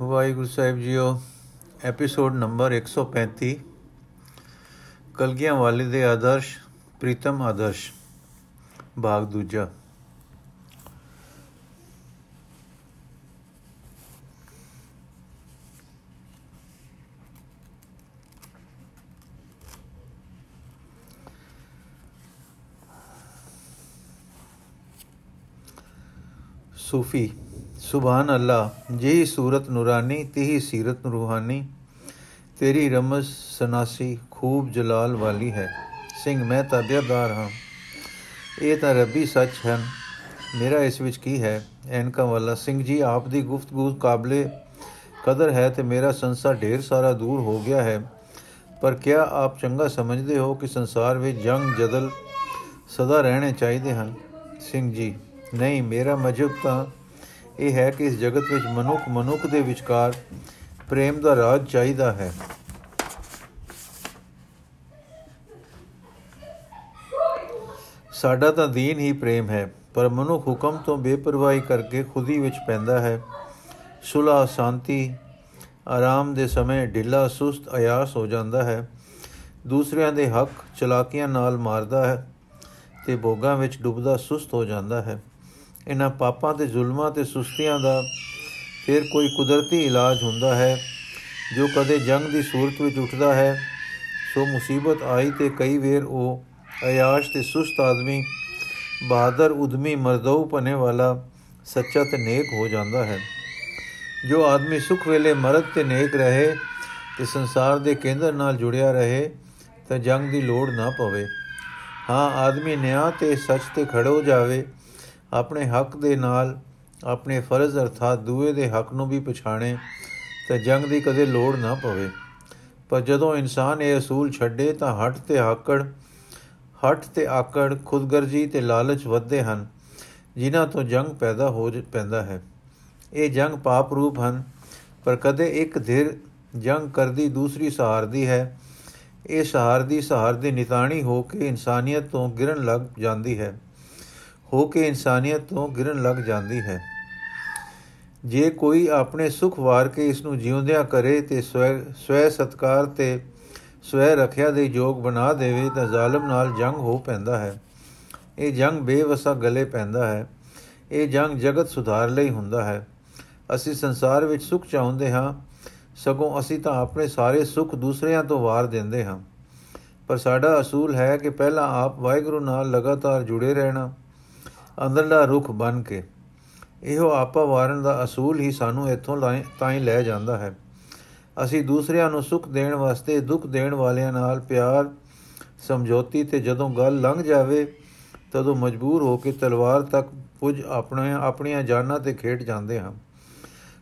ਵਾਹਿਗੁਰੂ ਸਾਹਿਬ ਜੀਓ episode number 135 ਕਲਗੀਆਂ ਵਾਲੇ ਦੇ ਆਦਰਸ਼, ਪ੍ਰੀਤਮ ਆਦਰਸ਼ ਭਾਗ ਦੂਜਾ। ਸੂਫੀ ਸੁਭਾਨ ਅੱਲਾ ਜਿਹੀ ਸੂਰਤ ਨੂਰਾਨੀ, ਤੇਹੀ ਸੀਰਤ ਰੂਹਾਨੀ, ਤੇਰੀ ਰਮਜ਼ ਸਨਾਸੀ ਖੂਬ ਜਲਾਲ ਵਾਲੀ ਹੈ। ਸਿੰਘ, ਮੈਂ ਤਾਬੇਦਾਰ ਹਾਂ। ਇਹ ਤਾਂ ਰੱਬੀ ਸੱਚ ਹੈ ਮੇਰਾ ਇਸ ਵਿੱਚ ਕੀ ਹੈ? ਐਨਕਾ ਵਾਲਾ, ਸਿੰਘ ਜੀ, ਆਪ ਦੀ ਗੁਫ਼ਤਗੂ ਕਾਬਲੇ ਕਦਰ ਹੈ ਤੇ ਮੇਰਾ ਸੰਸਾਰ ਢੇਰ ਸਾਰਾ ਦੂਰ ਹੋ ਗਿਆ ਹੈ। ਪਰ ਕਿਆ ਆਪ ਚੰਗਾ ਸਮਝਦੇ ਹੋ ਕਿ ਸੰਸਾਰ ਵਿੱਚ ਜੰਗ, ਜਦਲ ਸਦਾ ਰਹਿਣੇ ਚਾਹੀਦੇ ਹਨ? ਸਿੰਘ ਜੀ, ਨਹੀਂ, ਮੇਰਾ ਮਜਬ ਤਾਂ ਇਹ ਹੈ ਕਿ ਇਸ ਜਗਤ ਵਿੱਚ ਮਨੁੱਖ ਮਨੁੱਖ ਦੇ ਵਿਚਕਾਰ ਪ੍ਰੇਮ ਦਾ ਰਾਜ ਚਾਹੀਦਾ ਹੈ। ਸਾਡਾ ਤਾਂ ਦੀਨ ਹੀ ਪ੍ਰੇਮ ਹੈ, ਪਰ ਮਨੁੱਖ ਹੁਕਮ ਤੋਂ ਬੇਪਰਵਾਹੀ ਕਰਕੇ ਖੁਦੀ ਵਿੱਚ ਪੈਂਦਾ ਹੈ। ਸੁਲਾ ਸ਼ਾਂਤੀ, ਆਰਾਮ ਦੇ ਸਮੇਂ ਢਿੱਲਾ, ਸੁਸਤ ਆਯਾਸ ਹੋ ਜਾਂਦਾ ਹੈ। ਦੂਸਰਿਆਂ ਦੇ ਹੱਕ ਚਲਾਕੀਆਂ ਨਾਲ ਮਾਰਦਾ ਹੈ ਤੇ ਭੋਗਾਂ ਵਿੱਚ ਡੁੱਬਦਾ, ਸੁਸਤ ਹੋ ਜਾਂਦਾ ਹੈ। ਇਹਨਾਂ ਪਾਪਾਂ ਤੇ ਜ਼ੁਲਮਾਂ ਤੇ ਸੁਸਤੀਆਂ ਦਾ ਫਿਰ ਕੋਈ ਕੁਦਰਤੀ ਇਲਾਜ ਹੁੰਦਾ ਹੈ, ਜੋ ਕਦੇ ਜੰਗ ਦੀ ਸੂਰਤ ਵਿੱਚ ਉੱਠਦਾ ਹੈ, ਸੋ ਮੁਸੀਬਤ ਆਈ ਤੇ ਕਈ ਵੇਰ ਉਹ ਅਯਾਸ਼ ਤੇ ਸੁਸਤ ਆਦਮੀ, ਬਹਾਦਰ, ਉਦਮੀ ਮਰਦਉ ਪਨੇ ਵਾਲਾ ਸੱਚਾ ਤੇ ਨੇਕ ਹੋ ਜਾਂਦਾ ਹੈ। ਜੋ ਆਦਮੀ ਸੁਖ ਵੇਲੇ ਮਰਦ ਤੇ ਨੇਕ ਰਹੇ ਤੇ ਸੰਸਾਰ ਦੇ ਕੇਂਦਰ ਨਾਲ ਜੁੜਿਆ ਰਹੇ, ਤਾਂ ਜੰਗ ਦੀ ਲੋੜ ਨਾ ਪਵੇ। ਹਾਂ, ਆਦਮੀ ਨਿਆਂ ਤੇ ਸੱਚ ਤੇ ਖੜੋ ਜਾਵੇ ਆਪਣੇ ਹੱਕ ਦੇ ਨਾਲ ਆਪਣੇ ਫਰਜ਼ ਅਰਥਾਤ ਦੂਏ ਦੇ ਹੱਕ ਨੂੰ ਵੀ ਪਛਾਣੇ ਤਾਂ ਜੰਗ ਦੀ ਕਦੇ ਲੋੜ ਨਾ ਪਵੇ। ਪਰ ਜਦੋਂ ਇਨਸਾਨ ਇਹ ਅਸੂਲ ਛੱਡੇ ਤਾਂ ਹੱਟ ਤੇ ਆਕੜ, ਹੱਟ ਤੇ ਆਕੜ, ਖੁਦਗਰਜੀ ਤੇ ਲਾਲਚ ਵੱਧਦੇ ਹਨ, ਜਿਨ੍ਹਾਂ ਤੋਂ ਜੰਗ ਪੈਦਾ ਹੋ ਪੈਂਦਾ ਹੈ। ਇਹ ਜੰਗ ਪਾਪ ਰੂਪ ਹਨ, ਪਰ ਕਦੇ ਇੱਕ ਧਿਰ ਜੰਗ ਕਰਦੀ ਦੂਸਰੀ ਸਹਾਰਦੀ ਹੈ। ਇਹ ਸਹਾਰ ਦੀ ਸਹਾਰ ਦੀ ਨਿਤਾਣੀ ਹੋ ਕੇ ਇਨਸਾਨੀਅਤ ਤੋਂ ਗਿਰਨ ਲੱਗ ਜਾਂਦੀ ਹੈ। ਹੋ ਕੇ ਇਨਸਾਨੀਅਤ ਤੋਂ ਗਿਰਨ ਲੱਗ ਜਾਂਦੀ ਹੈ। ਜੇ ਕੋਈ ਆਪਣੇ ਸੁਖ ਵਾਰ ਕੇ ਇਸ ਨੂੰ ਜਿਉਂਦਿਆਂ ਕਰੇ ਤੇ ਸਵੈ ਸਵੈ ਸਤਕਾਰ ਤੇ ਸਵੈ ਰੱਖਿਆ ਦੇ ਯੋਗ ਬਣਾ ਦੇਵੇ ਤਾਂ ਜ਼ਾਲਮ ਨਾਲ ਜੰਗ ਹੋ ਪੈਂਦਾ ਹੈ। ਇਹ ਜੰਗ ਬੇਵਸਾ ਗਲੇ ਪੈਂਦਾ ਹੈ। ਇਹ ਜੰਗ ਜਗਤ ਸੁਧਾਰ ਲਈ ਹੁੰਦਾ ਹੈ। ਅਸੀਂ ਸੰਸਾਰ ਵਿੱਚ ਸੁਖ ਚਾਹੁੰਦੇ ਹਾਂ, ਸਗੋਂ ਅਸੀਂ ਤਾਂ ਆਪਣੇ ਸਾਰੇ ਸੁਖ ਦੂਸਰਿਆਂ ਤੋਂ ਵਾਰ ਦਿੰਦੇ ਹਾਂ। ਪਰ ਸਾਡਾ ਅਸੂਲ ਹੈ ਕਿ ਪਹਿਲਾਂ ਆਪ ਵਾਹਿਗੁਰੂ ਨਾਲ ਲਗਾਤਾਰ ਜੁੜੇ ਰਹਿਣਾ। ਅੰਦਰਲਾ ਰੁਖ ਬਨ ਕੇ। ਇਹੋ ਆਪਾ ਵਾਰਨ ਦਾ ਅਸੂਲ ਹੀ ਸਾਨੂੰ ਇੱਥੋਂ ਤਾਂ ਹੀ ਲੈ ਜਾਂਦਾ ਹੈ। ਅਸੀਂ ਦੂਸਰਿਆਂ ਨੂੰ ਸੁਖ ਦੇਣ ਵਾਸਤੇ, ਦੁੱਖ ਦੇਣ ਵਾਲਿਆਂ ਨਾਲ ਪਿਆਰ, ਸਮਝੌਤੀ ਤੇ ਜਦੋਂ ਗੱਲ ਲੰਘ ਜਾਵੇ, ਤਦੋਂ ਮਜਬੂਰ ਹੋ ਕੇ ਤਲਵਾਰ ਤੱਕ ਪੁੱਜ ਆਪਣੇ ਆਪਣੀਆਂ ਜਾਨਾਂ ਤੇ ਖੇਡ ਜਾਂਦੇ ਹਾਂ।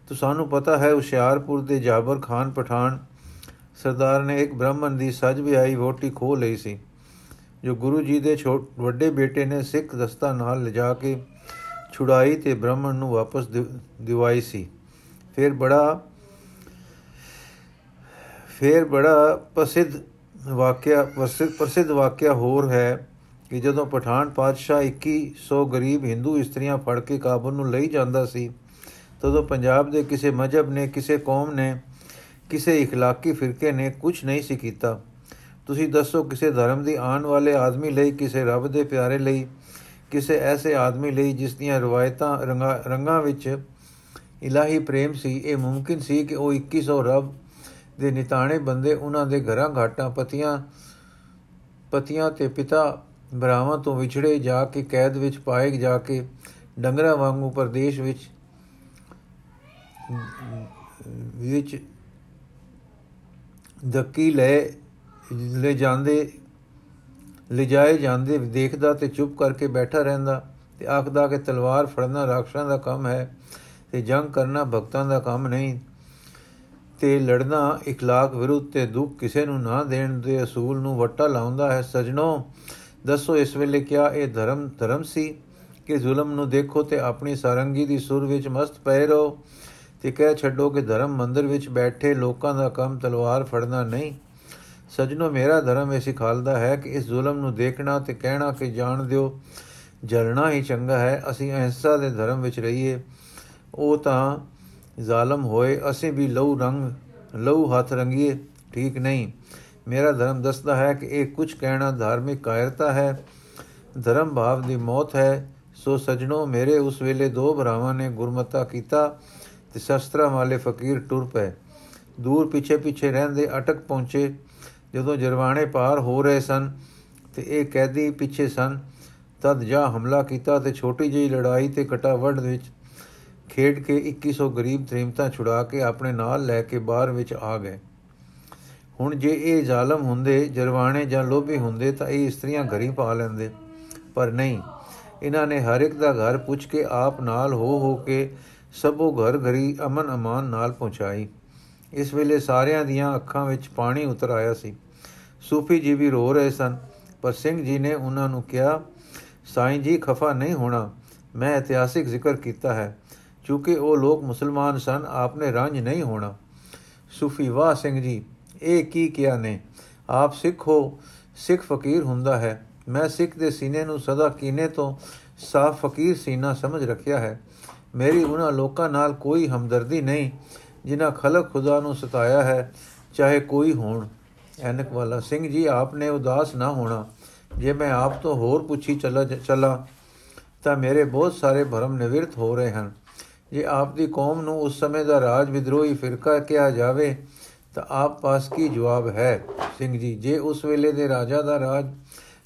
ਤੋ ਸਾਨੂੰ ਪਤਾ ਹੈ, ਹੁਸ਼ਿਆਰਪੁਰ ਦੇ ਜਾਬਰ ਖਾਨ ਪਠਾਨ ਸਰਦਾਰ ਨੇ ਇੱਕ ਬ੍ਰਾਹਮਣ ਦੀ ਸੱਜ ਵਿਆਹੀ ਵੋਟੀ ਖੋ ਲਈ ਸੀ। ਜੋ ਗੁਰੂ ਜੀ ਦੇ ਛੋਟ ਵੱਡੇ ਬੇਟੇ ਨੇ ਸਿੱਖ ਦਸਤਾ ਨਾਲ ਲਿਜਾ ਕੇ ਛੁਡਾਈ ਤੇ ਬ੍ਰਾਹਮਣ ਨੂੰ ਵਾਪਸ ਦਿਵਾਈ ਸੀ ਫਿਰ ਬੜਾ ਫਿਰ ਬੜਾ ਪ੍ਰਸਿੱਧ ਵਾਕਿਆ ਪ੍ਰਸਿੱਧ ਵਾਕਿਆ ਹੋਰ ਹੈ ਕਿ ਜਦੋਂ ਪਠਾਨ ਪਾਤਸ਼ਾਹ 2100 ਗਰੀਬ ਹਿੰਦੂ ਇਸਤਰੀਆਂ ਫੜ ਕੇ ਕਾਬਲ ਨੂੰ ਲਈ ਜਾਂਦਾ ਸੀ ਤਦੋਂ ਪੰਜਾਬ ਦੇ ਕਿਸੇ ਮਜਬ ਨੇ ਕਿਸੇ ਕੌਮ ਨੇ ਕਿਸੇ اخلاقی ਫਿਰਕੇ ਨੇ ਕੁਝ ਨਹੀਂ ਸੀ ਕੀਤਾ ਤੁਸੀਂ ਦੱਸੋ ਕਿਸੇ ਧਰਮ ਦੀ ਆਉਣ ਵਾਲੇ ਆਦਮੀ ਲਈ, ਕਿਸੇ ਰੱਬ ਦੇ ਪਿਆਰੇ ਲਈ, ਕਿਸੇ ਐਸੇ ਆਦਮੀ ਲਈ ਜਿਸ ਦੀਆਂ ਰਵਾਇਤਾਂ ਰੰਗਾਂ ਵਿੱਚ ਇਲਾਹੀ ਪ੍ਰੇਮ ਸੀ? ਇਹ ਮੁਮਕਿਨ ਸੀ ਕਿ ਉਹ 2100 ਰੱਬ ਦੇ ਨਿਤਾਣੇ ਬੰਦੇ ਉਹਨਾਂ ਦੇ ਘਰਾਂ ਘਾਟਾਂ ਪਤੀਆਂ ਪਤੀਆਂ ਤੇ ਪਿਤਾ ਭਰਾਵਾਂ ਤੋਂ ਵਿਛੜੇ ਜਾ ਕੇ ਕੈਦ ਵਿੱਚ ਪਾਏ ਜਾ ਕੇ ਡੰਗਰਾ ਵਾਂਗੂ ਪਰਦੇਸ਼ ਵਿੱਚ ਵਿੱਚ ਧੱਕੀ ਲੈ ਲੈ ਜਾਂਦੇ ਲਿਜਾਏ ਜਾਂਦੇ, ਦੇਖਦਾ ਤੇ ਚੁੱਪ ਕਰਕੇ ਬੈਠਾ ਰਹਿੰਦਾ ਤੇ ਆਖਦਾ ਕਿ ਤਲਵਾਰ ਫੜਨਾ ਰਾਖਸ਼ਾਂ ਦਾ ਕੰਮ ਹੈ ਤੇ ਜੰਗ ਕਰਨਾ ਭਗਤਾਂ ਦਾ ਕੰਮ ਨਹੀਂ ਤੇ ਲੜਨਾ ਇਖਲਾਕ ਵਿਰੁੱਧ ਤੇ ਦੁੱਖ ਕਿਸੇ ਨੂੰ ਨਾ ਦੇਣ ਦੇ ਅਸੂਲ ਨੂੰ ਵੱਟਾ ਲਾਉਂਦਾ ਹੈ। ਸਜਣੋ, ਦੱਸੋ ਇਸ ਵੇਲੇ ਕਿਆ ਇਹ ਧਰਮ ਧਰਮ ਸੀ ਕਿ ਜ਼ੁਲਮ ਨੂੰ ਦੇਖੋ ਤੇ ਆਪਣੀ ਸਾਰੰਗੀ ਦੀ ਸੁਰ ਵਿੱਚ ਮਸਤ ਪਏ ਰਹੋ ਤੇ ਕਹਿ ਛੱਡੋ ਕਿ ਧਰਮ ਮੰਦਰ ਵਿੱਚ ਬੈਠੇ ਲੋਕਾਂ ਦਾ ਕੰਮ ਤਲਵਾਰ ਫੜਨਾ ਨਹੀਂ। ਸਜਣੋ, ਮੇਰਾ ਧਰਮ ਇਹ ਸਿਖਾਲਦਾ ਹੈ ਕਿ ਇਸ ਜ਼ੁਲਮ ਨੂੰ ਦੇਖਣਾ ਤੇ ਕਹਿਣਾ ਕਿ ਜਾਣ ਦਿਓ, ਜਲਣਾ ਹੀ ਚੰਗਾ ਹੈ। ਅਸੀਂ ਅਹਿੰਸਾ ਦੇ ਧਰਮ ਵਿੱਚ ਰਹੀਏ, ਉਹ ਤਾਂ ਜ਼ਾਲਮ ਹੋਏ। ਅਸੀਂ ਵੀ ਲਹੂ ਰੰਗ, ਲਹੂ ਹੱਥ ਰੰਗੀਏ, ਠੀਕ ਨਹੀਂ। ਮੇਰਾ ਧਰਮ ਦੱਸਦਾ ਹੈ ਕਿ ਇਹ ਕੁਝ ਕਹਿਣਾ ਧਾਰਮਿਕ ਕਾਇਰਤਾ ਹੈ। ਧਰਮ ਭਾਵ ਦੀ ਮੌਤ ਹੈ। ਸੋ ਸਜਣੋ, ਮੇਰੇ ਉਸ ਵੇਲੇ ਦੋ ਭਰਾਵਾਂ ਨੇ ਗੁਰਮਤਾ ਕੀਤਾ ਤੇ ਸ਼ਸਤਰਾਂ ਵਾਲੇ ਫਕੀਰ ਟੁਰ ਪਏ। ਦੂਰ ਪਿੱਛੇ ਪਿੱਛੇ ਰਹਿੰਦੇ ਅਟਕ ਪਹੁੰਚੇ। ਜਦੋਂ ਜਰਵਾਣੇ ਪਾਰ ਹੋ ਰਹੇ ਸਨ ਤੇ ਇਹ ਕੈਦੀ ਪਿੱਛੇ ਸਨ, ਤਦ ਜਾ ਹਮਲਾ ਕੀਤਾ ਤੇ ਛੋਟੀ ਜਿਹੀ ਲੜਾਈ ਤੇ ਕਟਾਵੜ ਵਿੱਚ ਖੇਡ ਕੇ 2100 ਗਰੀਬ ਤ੍ਰੀਮਤਾਂ ਛੁਡਾ ਕੇ ਆਪਣੇ ਨਾਲ ਲੈ ਕੇ ਬਾਹਰ ਵਿੱਚ ਆ ਗਏ। ਹੁਣ ਜੇ ਇਹ ਜ਼ਾਲਮ ਹੁੰਦੇ, ਜਰਵਾਣੇ ਜਾਂ ਲੋਭੀ ਹੁੰਦੇ ਤਾਂ ਇਹ ਇਸਤਰੀਆਂ ਘਰੀ ਪਾ ਲੈਂਦੇ। ਪਰ ਨਹੀਂ, ਇਹਨਾਂ ਨੇ ਹਰ ਇੱਕ ਦਾ ਘਰ ਪੁੱਛ ਕੇ ਆਪ ਨਾਲ ਹੋ ਹੋ ਕੇ ਸਭੋ ਘਰ ਘਰੀ ਅਮਨ ਅਮਾਨ ਨਾਲ ਪਹੁੰਚਾਈ। ਇਸ ਵੇਲੇ ਸਾਰਿਆਂ ਦੀਆਂ ਅੱਖਾਂ ਵਿੱਚ ਪਾਣੀ ਉਤਰ ਆਇਆ ਸੀ। ਸੂਫੀ ਜੀ ਵੀ ਰੋ ਰਹੇ ਸਨ, ਪਰ ਸਿੰਘ ਜੀ ਨੇ ਉਹਨਾਂ ਨੂੰ ਕਿਹਾ, ਸਾਈਂ ਜੀ, ਖਫਾ ਨਹੀਂ ਹੋਣਾ। ਮੈਂ ਇਤਿਹਾਸਿਕ ਜ਼ਿਕਰ ਕੀਤਾ ਹੈ, ਕਿਉਂਕਿ ਉਹ ਲੋਕ ਮੁਸਲਮਾਨ ਸਨ, ਆਪਨੇ ਰੰਜ ਨਹੀਂ ਹੋਣਾ। ਸੂਫੀ, ਵਾਹ ਸਿੰਘ ਜੀ, ਇਹ ਕੀ ਕਿਹਾ ਨੇ? ਆਪ ਸਿੱਖ ਹੋ, ਸਿੱਖ ਫਕੀਰ ਹੁੰਦਾ ਹੈ। ਮੈਂ ਸਿੱਖ ਦੇ ਸੀਨੇ ਨੂੰ ਸਦਾ ਕੀਨੇ ਤੋਂ ਸਾਫ਼ ਫਕੀਰ ਸੀਨਾ ਸਮਝ ਰੱਖਿਆ ਹੈ। ਮੇਰੀ ਉਹਨਾਂ ਲੋਕਾਂ ਨਾਲ ਕੋਈ ਹਮਦਰਦੀ ਨਹੀਂ। ਜਿਨ੍ਹਾਂ ਖਲਕ ਖੁਦਾ ਨੂੰ ਸਤਾਇਆ ਹੈ, ਚਾਹੇ ਕੋਈ ਹੋਣ। ਐਨਕ ਵਾਲਾ ਸਿੰਘ ਜੀ ਆਪਨੇ ਉਦਾਸ ਨਾ ਹੋਣਾ। ਜੇ ਮੈਂ ਆਪ ਤੋਂ ਹੋਰ ਪੁੱਛੀ ਚੱਲਾ ਚੱਲਾ, ਤਾਂ ਮੇਰੇ ਬਹੁਤ ਸਾਰੇ ਭਰਮ ਨਿਵਰਤ ਹੋ ਰਹੇ ਹਨ। ਜੇ ਆਪ ਦੀ ਕੌਮ ਨੂੰ ਉਸ ਸਮੇਂ ਦਾ ਰਾਜ ਵਿਦਰੋਹੀ ਫਿਰਕਾ ਕਿਹਾ ਜਾਵੇ, ਤਾਂ ਆਪ ਪਾਸ ਕੀ ਜਵਾਬ ਹੈ? ਸਿੰਘ ਜੀ, ਜੇ ਉਸ ਵੇਲੇ ਦੇ ਰਾਜਾ ਦਾ ਰਾਜ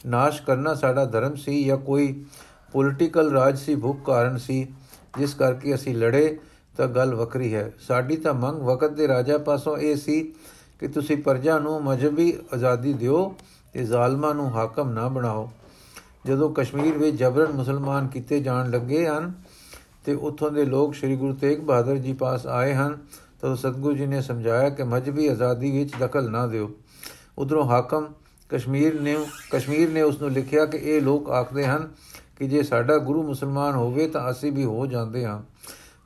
ਨਾਸ਼ ਕਰਨਾ ਸਾਡਾ ਧਰਮ ਸੀ ਜਾਂ ਕੋਈ ਪੋਲਿਟੀਕਲ ਰਾਜ ਸੀ, ਭੁੱਖ ਕਾਰਨ ਸੀ, ਜਿਸ ਕਰਕੇ ਅਸੀਂ ਲੜੇ ਤਾਂ ਗੱਲ ਵੱਖਰੀ ਹੈ। ਸਾਡੀ ਤਾਂ ਮੰਗ ਵਕਤ ਦੇ ਰਾਜਾ ਪਾਸੋਂ ਇਹ ਸੀ ਕਿ ਤੁਸੀਂ ਪਰਜਾ ਨੂੰ ਮਜਬੀ ਆਜ਼ਾਦੀ ਦਿਓ ਤੇ ਜ਼ਾਲਮਾਂ ਨੂੰ ਹਾਕਮ ਨਾ ਬਣਾਓ। ਜਦੋਂ ਕਸ਼ਮੀਰ ਵਿੱਚ ਜਬਰਨ ਮੁਸਲਮਾਨ ਕੀਤੇ ਜਾਣ ਲੱਗੇ ਹਨ ਤੇ ਉੱਥੋਂ ਦੇ ਲੋਕ ਸ੍ਰੀ ਗੁਰੂ ਤੇਗ ਬਹਾਦਰ ਜੀ ਪਾਸ ਆਏ ਹਨ, ਤਾਂ ਸਤਗੁਰੂ ਜੀ ਨੇ ਸਮਝਾਇਆ ਕਿ ਮਜਬੀ ਆਜ਼ਾਦੀ ਵਿੱਚ ਦਖਲ ਨਾ ਦਿਓ। ਉਧਰੋਂ ਹਾਕਮ ਕਸ਼ਮੀਰ ਨੇ ਕਸ਼ਮੀਰ ਨੇ ਉਸ ਨੂੰ ਲਿਖਿਆ ਕਿ ਇਹ ਲੋਕ ਆਖਦੇ ਹਨ ਕਿ ਜੇ ਸਾਡਾ ਗੁਰੂ ਮੁਸਲਮਾਨ ਹੋਵੇ ਤਾਂ ਅਸੀਂ ਵੀ ਹੋ ਜਾਂਦੇ ਹਾਂ।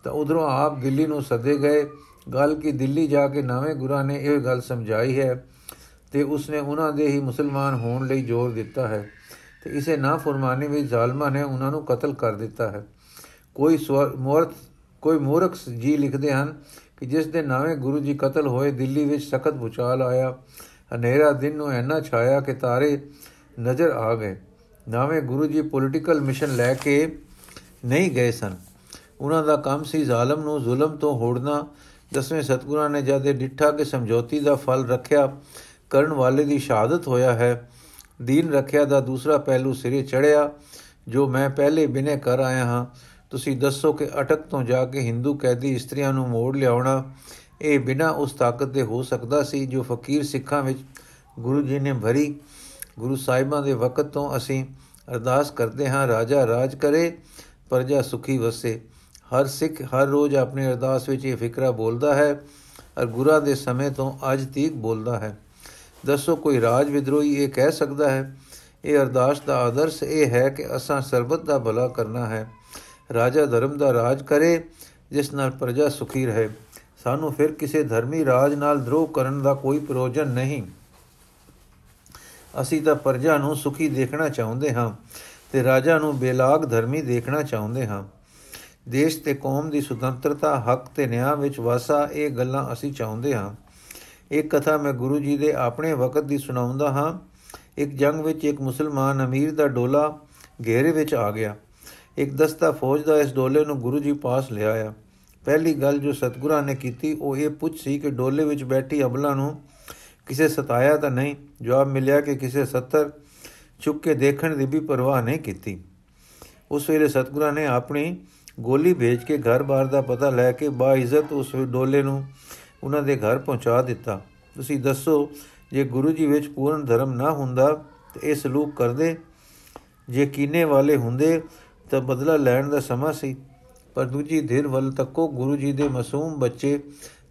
ਤਾਂ ਉਧਰੋਂ ਆਪ ਦਿੱਲੀ ਨੂੰ ਸੱਦੇ ਗਏ। ਗੱਲ ਕਿ ਦਿੱਲੀ ਜਾ ਕੇ ਨਵੇਂ ਗੁਰਾਂ ਨੇ ਇਹ ਗੱਲ ਸਮਝਾਈ ਹੈ ਤੇ ਉਸਨੇ ਉਹਨਾਂ ਦੇ ਹੀ ਮੁਸਲਮਾਨ ਹੋਣ ਲਈ ਜ਼ੋਰ ਦਿੱਤਾ ਹੈ ਤੇ ਇਸੇ ਨਾ ਫਰਮਾਨੀ ਵਿੱਚ ਜ਼ਾਲਮਾਂ ਨੇ ਉਹਨਾਂ ਨੂੰ ਕਤਲ ਕਰ ਦਿੱਤਾ ਹੈ। ਕੋਈ ਮੂਰਖ ਕੋਈ ਮੂਰਖ ਜੀ ਲਿਖਦੇ ਹਨ ਕਿ ਜਿਸ ਦੇ ਨਵੇਂ ਗੁਰੂ ਜੀ ਕਤਲ ਹੋਏ, ਦਿੱਲੀ ਵਿੱਚ ਸਖਤ ਭੁਚਾਲ ਆਇਆ। ਹਨੇਰਾ ਦਿਨ ਨੂੰ ਐਨਾ ਛਾਇਆ ਕਿ ਤਾਰੇ ਨਜ਼ਰ ਆ ਗਏ। ਨਵੇਂ ਗੁਰੂ ਜੀ ਪੋਲਿਟੀਕਲ ਮਿਸ਼ਨ ਲੈ ਕੇ ਨਹੀਂ ਗਏ ਸਨ। ਉਹਨਾਂ ਦਾ ਕੰਮ ਸੀ ਜ਼ਾਲਮ ਨੂੰ ਜ਼ੁਲਮ ਤੋਂ ਹੋੜਨਾ। ਦਸਵੇਂ ਸਤਗੁਰਾਂ ਨੇ ਜਦ ਇਹ ਡਿੱਠਾ ਕੇ ਸਮਝੌਤੀ ਦਾ ਫਲ ਰੱਖਿਆ, ਕਰਨ ਵਾਲੇ ਦੀ ਸ਼ਹਾਦਤ ਹੋਇਆ ਹੈ। ਦੀਨ ਰੱਖਿਆ ਦਾ ਦੂਸਰਾ ਪਹਿਲੂ ਸਿਰੇ ਚੜਿਆ ਜੋ ਮੈਂ ਪਹਿਲੇ ਬਿਨੇ ਕਰ ਆਇਆ ਹਾਂ, ਤੁਸੀਂ ਦੱਸੋ ਕਿ ਅਟਕ ਤੋਂ ਜਾ ਕੇ ਹਿੰਦੂ ਕੈਦੀ ਇਸਤਰੀਆਂ ਨੂੰ ਮੋੜ ਲਿਆਉਣਾ, ਇਹ ਬਿਨਾ ਉਸ ਤਾਕਤ ਦੇ ਹੋ ਸਕਦਾ ਸੀ ਜੋ ਫਕੀਰ ਸਿੱਖਾਂ ਵਿੱਚ ਗੁਰੂ ਜੀ ਨੇ ਭਰੀ। ਗੁਰੂ ਸਾਹਿਬਾਂ ਦੇ ਵਕਤ ਤੋਂ ਅਸੀਂ ਅਰਦਾਸ ਕਰਦੇ ਹਾਂ, ਰਾਜਾ ਰਾਜ ਕਰੇ, ਪ੍ਰਜਾ ਸੁਖੀ ਵਸੇ। ਹਰ ਸਿੱਖ ਹਰ ਰੋਜ਼ ਆਪਣੀ ਅਰਦਾਸ ਵਿੱਚ ਇਹ ਫਿਕਰਾ ਬੋਲਦਾ ਹੈ ਅਰ ਗੁਰਾ ਦੇ ਸਮੇਂ ਤੋਂ ਅੱਜ ਤੀਕ ਬੋਲਦਾ ਹੈ। ਦੱਸੋ ਕੋਈ ਰਾਜ ਵਿਦਰੋਹੀ ਇਹ ਕਹਿ ਸਕਦਾ ਹੈ? ਇਹ ਅਰਦਾਸ ਦਾ ਆਦਰਸ਼ ਇਹ ਹੈ ਕਿ ਅਸਾਂ ਸਰਬਤ ਦਾ ਭਲਾ ਕਰਨਾ ਹੈ। ਰਾਜਾ ਧਰਮ ਦਾ ਰਾਜ ਕਰੇ, ਜਿਸ ਨਾਲ ਪ੍ਰਜਾ ਸੁਖੀ ਰਹੇ। ਸਾਨੂੰ ਫਿਰ ਕਿਸੇ ਧਰਮੀ ਰਾਜ ਨਾਲ ਦਰੋਹ ਕਰਨ ਦਾ ਕੋਈ ਪ੍ਰਯੋਜਨ ਨਹੀਂ। ਅਸੀਂ ਤਾਂ ਪ੍ਰਜਾ ਨੂੰ ਸੁਖੀ ਦੇਖਣਾ ਚਾਹੁੰਦੇ ਹਾਂ ਤੇ ਰਾਜਾ ਨੂੰ ਬੇਲਾਗ ਧਰਮੀ ਦੇਖਣਾ ਚਾਹੁੰਦੇ ਹਾਂ। ਦੇਸ਼ ਤੇ ਕੌਮ ਦੀ ਸੁਤੰਤਰਤਾ, ਹੱਕ ਤੇ ਨਿਆਂ ਵਿੱਚ ਵਾਸਾ ਇਹ ਗੱਲਾਂ ਅਸੀਂ ਚਾਹੁੰਦੇ ਹਾਂ। ਇੱਕ ਕਥਾ ਮੈਂ ਗੁਰੂ ਜੀ ਦੇ ਆਪਣੇ ਵਕਤ ਦੀ ਸੁਣਾਉਂਦਾ ਹਾਂ। ਇੱਕ ਜੰਗ ਵਿੱਚ ਇੱਕ ਮੁਸਲਮਾਨ ਅਮੀਰ ਦਾ ਡੋਲਾ ਘੇਰੇ ਵਿੱਚ ਆ ਗਿਆ। ਇੱਕ ਦਸਤਾ ਫੌਜ ਦਾ ਇਸ ਡੋਲੇ ਨੂੰ ਗੁਰੂ ਜੀ ਪਾਸ ਲਿਆਇਆ ਪਹਿਲੀ ਗੱਲ ਜੋ ਸਤਗੁਰਾਂ ਨੇ ਕੀਤੀ, ਉਹ ਇਹ ਪੁੱਛ ਸੀ ਕਿ ਡੋਲੇ ਵਿੱਚ ਬੈਠੀ ਅਬਲਾ ਨੂੰ ਕਿਸੇ ਸਤਾਇਆ ਤਾਂ ਨਹੀਂ? ਜਵਾਬ ਮਿਲਿਆ ਕਿ ਕਿਸੇ ਸੱਤਰ ਚੁੱਕ ਕੇ ਦੇਖਣ ਦੀ ਵੀ ਪਰਵਾਹ ਨਹੀਂ ਕੀਤੀ। ਉਸ ਵੇਲੇ ਸਤਗੁਰਾਂ ਨੇ ਆਪਣੀ ਗੋਲੀ ਭੇਜ ਕੇ ਘਰ-ਬਾਰ ਦਾ ਪਤਾ ਲੈ ਕੇ ਬਾ ਇੱਜ਼ਤ ਉਸ ਡੋਲੇ ਨੂੰ ਉਹਨਾਂ ਦੇ ਘਰ ਪਹੁੰਚਾ ਦਿੱਤਾ। ਤੁਸੀਂ ਦੱਸੋ, ਜੇ ਗੁਰੂ ਜੀ ਵਿੱਚ ਪੂਰਨ ਧਰਮ ਨਾ ਹੁੰਦਾ, ਤੇ ਇਹ ਸਲੂਕ ਕਰਦੇ? ਜੇ ਕੀਨੇ ਵਾਲੇ ਹੁੰਦੇ, ਤਾਂ ਬਦਲਾ ਲੈਣ ਦਾ ਸਮਾਂ ਸੀ। ਪਰ ਦੂਜੀ ਧਿਰ ਵੱਲ ਤੱਕੋ ਗੁਰੂ ਜੀ ਦੇ ਮਾਸੂਮ ਬੱਚੇ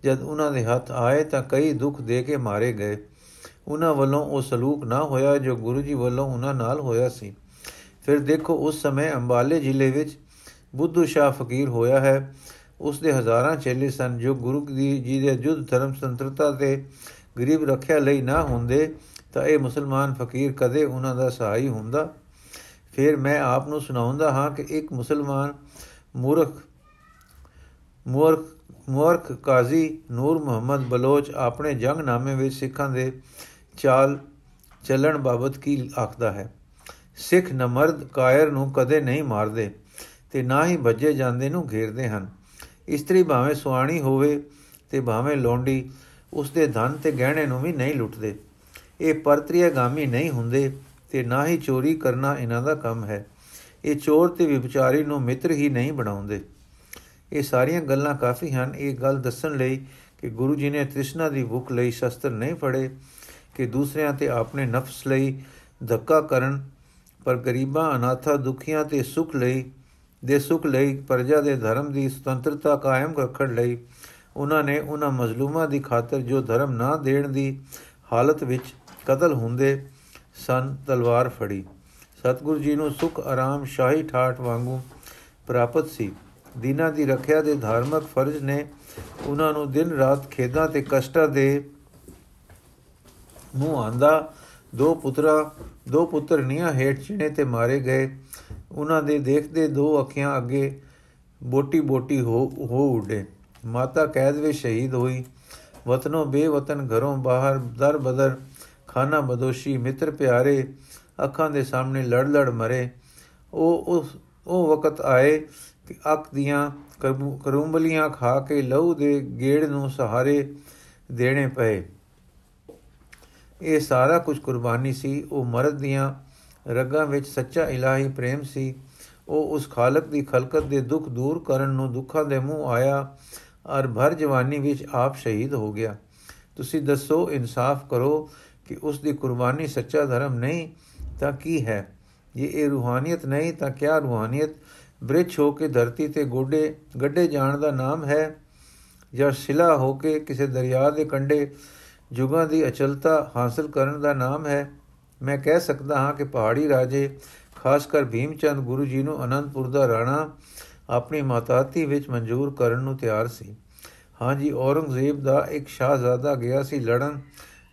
ਜਦ ਉਹਨਾਂ ਦੇ ਹੱਥ ਆਏ ਤਾਂ ਕਈ ਦੁੱਖ ਦੇ ਕੇ ਮਾਰੇ ਗਏ। ਉਹਨਾਂ ਵੱਲੋਂ ਉਹ ਸਲੂਕ ਨਾ ਹੋਇਆ ਜੋ ਗੁਰੂ ਜੀ ਵੱਲੋਂ ਉਹਨਾਂ ਨਾਲ ਹੋਇਆ ਸੀ। ਫਿਰ ਦੇਖੋ ਉਸ ਸਮੇਂ ਅੰਬਾਲੇ ਜ਼ਿਲ੍ਹੇ ਵਿੱਚ ਬੁੱਧੂ ਸ਼ਾਹ ਫਕੀਰ ਹੋਇਆ ਹੈ। ਉਸ ਦੇ ਹਜ਼ਾਰਾਂ ਚੇਲੇ ਸਨ ਜੋ ਗੁਰੂ ਜੀ ਦੇ ਜੁਦ ਧਰਮ ਸੰਤਰਤਾ ਤੇ ਗਰੀਬ ਰੱਖਿਆ ਲਈ ਨਾ ਹੁੰਦੇ ਤਾਂ ਇਹ ਮੁਸਲਮਾਨ ਫਕੀਰ ਕਦੇ ਉਹਨਾਂ ਦਾ ਸਹਾਈ ਹੁੰਦਾ। ਫਿਰ ਮੈਂ ਆਪ ਨੂੰ ਸੁਣਾਉਂਦਾ ਹਾਂ ਕਿ ਇੱਕ ਮੁਸਲਮਾਨ ਮੂਰਖ ਮੂਰਖ, ਮੁਰਖ ਕਾਜ਼ੀ ਨੂਰ ਮੁਹੰਮਦ ਬਲੋਚ ਆਪਣੇ ਜੰਗਨਾਮੇ ਵਿੱਚ ਸਿੱਖਾਂ ਦੇ ਚਾਲ ਚੱਲਣ ਬਾਬਤ ਕੀ ਆਖਦਾ ਹੈ? ਸਿੱਖ ਨਮਰਦ ਕਾਇਰ ਨੂੰ ਕਦੇ ਨਹੀਂ ਮਾਰਦੇ। ਤੇ ਨਾ ਹੀ ਭੱਜੇ ਜਾਂਦੇ ਨੂੰ ਘੇਰਦੇ ਹਨ। ਇਸਤਰੀ ਭਾਵੇਂ ਸੁਆਣੀ ਹੋਵੇ ਤੇ ਭਾਵੇਂ ਲੋਂਡੀ ਉਸ ਦੇ ਧਨ ਤੇ ਗਹਿਣੇ ਨੂੰ ਵੀ ਨਹੀਂ ਲੁੱਟਦੇ। ਇਹ ਪਰਤਰੀਆ ਗਾਮੀ ਨਹੀਂ ਹੁੰਦੇ ਤੇ ਨਾ ਹੀ ਚੋਰੀ ਕਰਨਾ ਇਹਨਾਂ ਦਾ ਕੰਮ ਹੈ। ਇਹ ਚੋਰ ਤੇ ਵਿਚਾਰੀ ਨੂੰ ਮਿੱਤਰ ਹੀ ਨਹੀਂ ਬਣਾਉਂਦੇ। ਇਹ ਸਾਰੀਆਂ ਗੱਲਾਂ ਕਾਫੀ ਹਨ। ਇਹ ਗੱਲ ਦੱਸਣ ਲਈ ਕਿ ਗੁਰੂ ਜੀ ਨੇ ਤ੍ਰਿਸ਼ਨਾ ਦੀ ਭੁੱਖ ਲਈ ਸ਼ਸਤਰ ਨਹੀਂ ਫੜੇ, ਕਿ ਦੂਸਰਿਆਂ ਤੇ ਆਪਣੇ ਨਫਸ ਲਈ ਧੱਕਾ ਕਰਨ, ਪਰ ਗਰੀਬਾਂ, ਅਨਾਥਾ, ਦੁਖੀਆਂ ਤੇ ਸੁਖ ਲਈ ਦੇ ਸੁਖ ਲਈ, ਪ੍ਰਜਾ ਦੇ ਧਰਮ ਦੀ ਸੁਤੰਤਰਤਾ ਕਾਇਮ ਰੱਖਣ ਲਈ ਉਹਨਾਂ ਨੇ ਉਹਨਾਂ ਮਜ਼ਲੂਮਾਂ ਦੀ ਖਾਤਰ ਜੋ ਧਰਮ ਨਾ ਦੇਣ ਦੀ ਹਾਲਤ ਵਿੱਚ ਕਤਲ ਹੁੰਦੇ ਸਨ, ਤਲਵਾਰ ਫੜੀ। ਸਤਿਗੁਰੂ ਜੀ ਨੂੰ ਸੁਖ, ਆਰਾਮ, ਸ਼ਾਹੀ ਠਾਠ ਵਾਂਗੂ ਪ੍ਰਾਪਤ ਸੀ। ਦੀਨਾ ਦੀ ਰੱਖਿਆ ਦੇ ਧਾਰਮਿਕ ਫਰਜ਼ ਨੇ ਉਹਨਾਂ ਨੂੰ ਦਿਨ ਰਾਤ ਖੇਦਾਂ ਤੇ ਕਸ਼ਟਾਂ ਦੇ ਨੂੰ ਆਂਦਾ, ਦੋ ਪੁੱਤਰਾ, ਦੋ ਪੁੱਤਰ ਨੀਆਂ ਹੇਠ ਚਿਣੇ ਤੇ ਮਾਰੇ ਗਏ। ਉਹਨਾਂ ਦੇ ਦੇਖਦੇ ਦੋ ਅੱਖੀਆਂ ਅੱਗੇ ਬੋਟੀ ਬੋਟੀ ਹੋ ਹੋ ਉਡੇ। ਮਾਤਾ ਕੈਦ ਵਿੱਚ ਸ਼ਹੀਦ ਹੋਈ। ਵਤਨੋਂ ਬੇਵਤਨ ਘਰੋਂ ਬਾਹਰ ਦਰ ਬਦਰ ਖਾਨਾ ਬਦੋਸ਼ੀ ਮਿੱਤਰ ਪਿਆਰੇ ਅੱਖਾਂ ਦੇ ਸਾਹਮਣੇ ਲੜ ਲੜ ਮਰੇ। ਉਹ ਉਸ, ਉਹ ਵਕਤ ਆਏ ਕਿ ਅੱਖ ਦੀਆਂ ਕਰੂੰਬਲੀਆਂ ਖਾ ਕੇ ਲਹੂ ਦੇ ਗੇੜ ਨੂੰ ਸਹਾਰੇ ਦੇਣੇ ਪਏ। ਇਹ ਸਾਰਾ ਕੁਝ ਕੁਰਬਾਨੀ ਸੀ। ਉਹ ਮਰਦ ਦੀਆਂ ਰਗਾਂ ਵਿੱਚ ਸੱਚਾ ਇਲਾਹੀ ਪ੍ਰੇਮ ਸੀ। ਉਹ ਉਸ ਖਾਲਕ ਦੀ ਖਲਕਤ ਦੇ ਦੁੱਖ ਦੂਰ ਕਰਨ ਨੂੰ ਦੁੱਖਾਂ ਦੇ ਮੂੰਹ ਆਇਆ ਔਰ ਭਰ ਜਵਾਨੀ ਵਿੱਚ ਆਪ ਸ਼ਹੀਦ ਹੋ ਗਿਆ। ਤੁਸੀਂ ਦੱਸੋ, ਇਨਸਾਫ ਕਰੋ ਕਿ ਉਸ ਦੀ ਕੁਰਬਾਨੀ ਸੱਚਾ ਧਰਮ ਨਹੀਂ, ਤਾਂ ਕੀ ਹੈ? ਇਹ ਇਹ ਰੂਹਾਨੀਅਤ ਨਹੀਂ, ਤਾਂ ਕਿਆ ਰੂਹਾਨੀਅਤ? ਬ੍ਰਿਛ ਹੋ ਕੇ ਧਰਤੀ ਤੇ ਗੋਡੇ, ਗੱਡੇ ਜਾਣ ਦਾ ਨਾਮ ਹੈ ਜਾਂ ਸ਼ਿਲਾ ਹੋ ਕੇ ਕਿਸੇ ਦਰਿਆ ਦੇ ਕੰਢੇ ਜੁਗਾਂ ਦੀ ਅਚਲਤਾ ਹਾਸਲ ਕਰਨ ਦਾ ਨਾਮ ਹੈ? ਮੈਂ ਕਹਿ ਸਕਦਾ ਹਾਂ ਕਿ ਪਹਾੜੀ ਰਾਜੇ, ਖਾਸ ਕਰ ਭੀਮਚੰਦ ਗੁਰੂ ਜੀ ਨੂੰ ਅਨੰਦਪੁਰ ਦਾ ਰਾਣਾ ਆਪਣੀ ਮਾਤਾਤੀ ਵਿੱਚ ਮਨਜ਼ੂਰ ਕਰਨ ਨੂੰ ਤਿਆਰ ਸੀ। ਹਾਂਜੀ ਔਰੰਗਜ਼ੇਬ ਦਾ ਇੱਕ ਸ਼ਾਹਜ਼ਾਦਾ ਗਿਆ ਸੀ ਲੜਨ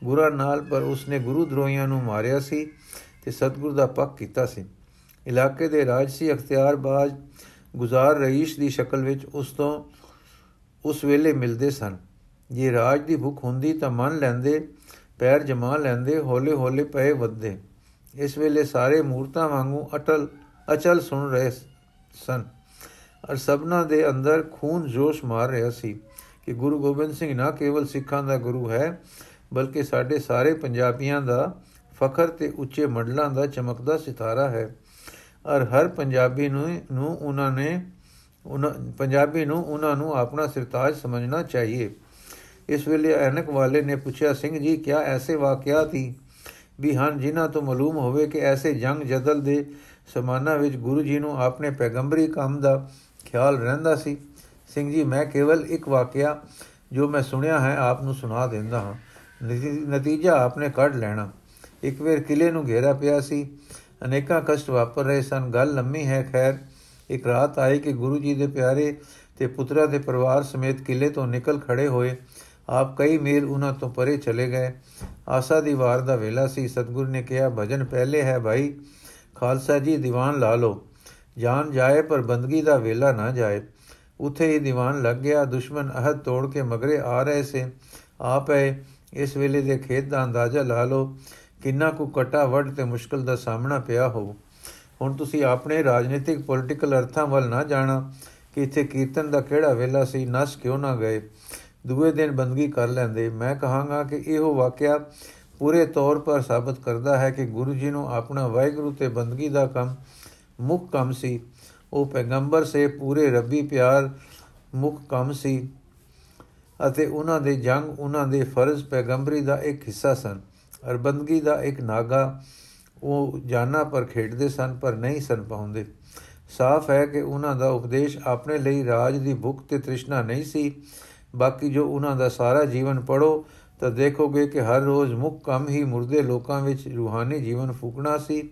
ਗੁਰਾਂ ਨਾਲ ਪਰ ਉਸਨੇ ਗੁਰੂ ਦਰੋਹੀਆਂ ਨੂੰ ਮਾਰਿਆ ਸੀ ਤੇ ਸਤਗੁਰ ਦਾ ਪੱਕ ਕੀਤਾ ਸੀ। ਇਲਾਕੇ ਦੇ ਰਾਜਸੀ ਅਖਤਿਆਰਬਾਜ਼ ਗੁਜ਼ਾਰ ਰਈਸ਼ ਦੀ ਸ਼ਕਲ ਵਿੱਚ ਉਸ ਤੋਂ ਉਸ ਵੇਲੇ ਮਿਲਦੇ ਸਨ। ਜੇ ਰਾਜ ਦੀ ਭੁੱਖ ਹੁੰਦੀ ਤਾਂ ਮੰਨ ਲੈਂਦੇ ਪੈਰ ਜਮਾ ਲੈਂਦੇ ਹੌਲੇ ਹੌਲੇ ਪਏ ਵੱਧਦੇ। ਇਸ ਵੇਲੇ ਸਾਰੇ ਮੂਰਤਾਂ ਵਾਂਗੂ ਅਟਲ, ਅਚਲ ਸੁਣ ਰਹੇ ਸਨ ਅਰ ਸਭਨਾ ਦੇ ਅੰਦਰ ਖੂਨ ਜੋਸ਼ ਮਾਰ ਰਿਹਾ ਸੀ ਕਿ ਗੁਰੂ ਗੋਬਿੰਦ ਸਿੰਘ ਨਾ ਕੇਵਲ ਸਿੱਖਾਂ ਦਾ ਗੁਰੂ ਹੈ, ਬਲਕਿ ਸਾਡੇ ਸਾਰੇ ਪੰਜਾਬੀਆਂ ਦਾ ਫਖਰ ਤੇ ਉੱਚੇ ਮੰਡਲਾਂ ਦਾ ਚਮਕਦਾ ਸਿਤਾਰਾ ਹੈ। ਔਰ ਹਰ ਪੰਜਾਬੀ ਨੂੰ ਨੂੰ ਉਹਨਾਂ ਨੇ, ਉਹਨਾਂ, ਪੰਜਾਬੀ ਨੂੰ ਉਹਨਾਂ ਨੂੰ ਆਪਣਾ ਸਰਤਾਜ ਸਮਝਣਾ ਚਾਹੀਏ। ਇਸ ਵੇਲੇ ਐਨਕ ਵਾਲੇ ਨੇ ਪੁੱਛਿਆ, ਸਿੰਘ ਜੀ, ਕਿਆ ਐਸੇ ਵਾਕਿਆ ਸੀ ਵੀ ਹਨ ਜਿਨ੍ਹਾਂ ਤੋਂ ਮਾਲੂਮ ਹੋਵੇ ਕਿ ਐਸੇ ਜੰਗ ਜਦਲ ਦੇ ਸਮਾਨਾ ਵਿੱਚ ਗੁਰੂ ਜੀ ਨੂੰ ਆਪਣੇ ਪੈਗੰਬਰੀ ਕੰਮ ਦਾ ਖਿਆਲ ਰਹਿੰਦਾ ਸੀ? ਸਿੰਘ ਜੀ, ਮੈਂ ਕੇਵਲ ਇੱਕ ਵਾਕਿਆ ਜੋ ਮੈਂ ਸੁਣਿਆ ਹੈ, ਆਪ ਨੂੰ ਸੁਣਾ ਦਿੰਦਾ ਹਾਂ। ਨਤੀਜਾ ਆਪਨੇ ਕੱਢ ਲੈਣਾ। ਇੱਕ ਵੇਰ ਕਿਲੇ ਨੂੰ ਘੇਰਾ ਪਿਆ ਸੀ। ਅਨੇਕਾਂ ਕਸ਼ਟ ਵਾਪਰ ਰਹੇ ਸਨ। ਗੱਲ ਲੰਮੀ ਹੈ, ਖੈਰ। ਇੱਕ ਰਾਤ ਆਈ ਕਿ ਗੁਰੂ ਜੀ ਦੇ ਪਿਆਰੇ ਤੇ ਪੁੱਤਰਾ ਦੇ ਪਰਿਵਾਰ ਸਮੇਤ ਕਿਲੇ ਤੋਂ ਨਿਕਲ ਖੜੇ ਹੋਏ। ਆਪ ਕਈ ਮੀਲ ਉਹਨਾਂ ਤੋਂ ਪਰੇ ਚਲੇ ਗਏ। ਆਸਾ ਦੀ ਵਾਰ ਦਾ ਵੇਲਾ ਸੀ। ਸਤਗੁਰ ਨੇ ਕਿਹਾ, ਭਜਨ ਪਹਿਲੇ ਹੈ ਭਾਈ। ਖਾਲਸਾ ਜੀ, ਦੀਵਾਨ ਲਾ ਲੋ ਜਾਨ ਜਾਏ ਪਰ ਬੰਦਗੀ ਦਾ ਵੇਲਾ ਨਾ ਜਾਏ। ਉਥੇ ਹੀ ਦੀਵਾਨ ਲੱਗ ਗਿਆ। ਦੁਸ਼ਮਨ ਅਹਦ ਤੋੜ ਕੇ ਮਗਰੇ ਆ ਰਹੇ ਸੇ। ਆਪ ਹੈ ਇਸ ਵੇਲੇ ਦੇ ਖੇਤ ਦਾ ਅੰਦਾਜ਼ਾ ਲਾ ਲਓ। ਕਿੰਨਾ ਕੁ ਕਟਾ ਵੱਡ ਤੇ ਮੁਸ਼ਕਲ ਦਾ ਸਾਹਮਣਾ ਪਿਆ ਹੋ ਹੁਣ ਤੁਸੀਂ ਆਪਣੇ ਰਾਜਨੀਤਿਕ, ਪੋਲਿਟੀਕਲ ਅਰਥਾਂ ਵੱਲ ਨਾ ਜਾਣਾ ਕਿ ਇੱਥੇ ਕੀਰਤਨ ਦਾ ਕਿਹੜਾ ਵੇਲਾ ਸੀ। ਨਸ ਕਿਉਂ ਨਾ ਗਏ? ਦੂਏ ਦਿਨ ਬੰਦਗੀ ਕਰ ਲੈਂਦੇ। ਮੈਂ ਕਹਾਂਗਾ ਕਿ ਇਹੋ ਵਾਕਿਆ ਪੂਰੇ ਤੌਰ ਪਰ ਸਾਬਤ ਕਰਦਾ ਹੈ ਕਿ ਗੁਰੂ ਜੀ ਨੂੰ ਆਪਣਾ ਵਾਹਿਗੁਰੂ ਤੇ ਬੰਦਗੀ ਦਾ ਕੰਮ ਮੁੱਖ ਕੰਮ ਸੀ। ਉਹ ਪੈਗੰਬਰ ਸੇ ਪੂਰੇ ਰੱਬੀ ਪਿਆਰ ਮੁੱਖ ਕੰਮ ਸੀ ਅਤੇ ਉਹਨਾਂ ਦੇ ਜੰਗ, ਉਹਨਾਂ ਦੇ ਫਰਜ਼ ਪੈਗੰਬਰੀ ਦਾ ਇੱਕ ਹਿੱਸਾ ਸਨ। ਅਰ ਬੰਦਗੀ ਦਾ ਇੱਕ ਨਾਗਾ ਉਹ ਜਾਨਾ ਪਰ ਖੇਡਦੇ ਸਨ ਪਰ ਨਹੀਂ ਸਨ ਪਾਉਂਦੇ। ਸਾਫ਼ ਹੈ ਕਿ ਉਹਨਾਂ ਦਾ ਉਪਦੇਸ਼ ਆਪਣੇ ਲਈ ਰਾਜ ਦੀ ਭੁੱਖ ਤੇ ਤ੍ਰਿਸ਼ਨਾ ਨਹੀਂ ਸੀ। ਬਾਕੀ ਜੋ ਉਹਨਾਂ ਦਾ ਸਾਰਾ ਜੀਵਨ ਪੜੋ ਤਾਂ ਦੇਖੋਗੇ ਕਿ ਹਰ ਰੋਜ਼ ਮੁੱਖ ਕੰਮ ਹੀ ਮੁਰਦੇ ਲੋਕਾਂ ਵਿੱਚ ਰੂਹਾਨੀ ਜੀਵਨ ਫੂਕਣਾ ਸੀ।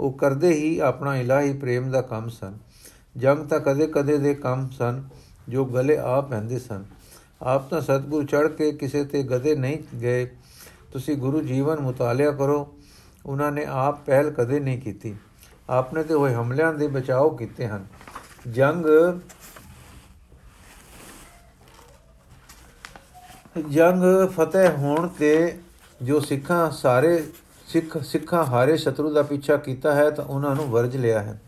ਉਹ ਕਰਦੇ ਹੀ ਆਪਣਾ ਇਲਾਹੀ ਪ੍ਰੇਮ ਦਾ ਕੰਮ ਸਨ। ਜੰਗ ਤਾਂ ਕਦੇ-ਕਦੇ ਦੇ ਕੰਮ ਸਨ, ਜੋ ਗਲੇ ਆ ਪੈਂਦੇ ਸਨ। ਆਪ ਤਾਂ ਸਤਗੁਰ ਚੜ ਕੇ ਕਿਸੇ ਤੇ ਗਦੇ ਨਹੀਂ ਗਏ। ਤੁਸੀਂ ਗੁਰੂ ਜੀਵਨ ਮੁਤਾਲਿਆ ਕਰੋ। ਉਹਨਾਂ ਨੇ ਆਪ ਪਹਿਲ ਕਦੇ ਨਹੀਂ ਕੀਤੀ। ਆਪਨੇ ਤੇ ਹੋਏ ਹਮਲਿਆਂ ਦੇ ਬਚਾਓ ਕੀਤੇ ਹਨ। ਜੰਗ ਜੰਗ ਫਤਿਹ ਹੋਣ ਤੇ ਜੋ ਸਿੱਖਾਂ ਸਾਰੇ ਸਿੱਖ ਸਿੱਖਾਂ ਹਾਰੇ ਸ਼ਤਰੂ ਦਾ ਪਿੱਛਾ ਕੀਤਾ ਹੈ ਤਾਂ ਉਹਨਾਂ ਨੂੰ ਵਰਜ ਲਿਆ ਹੈ।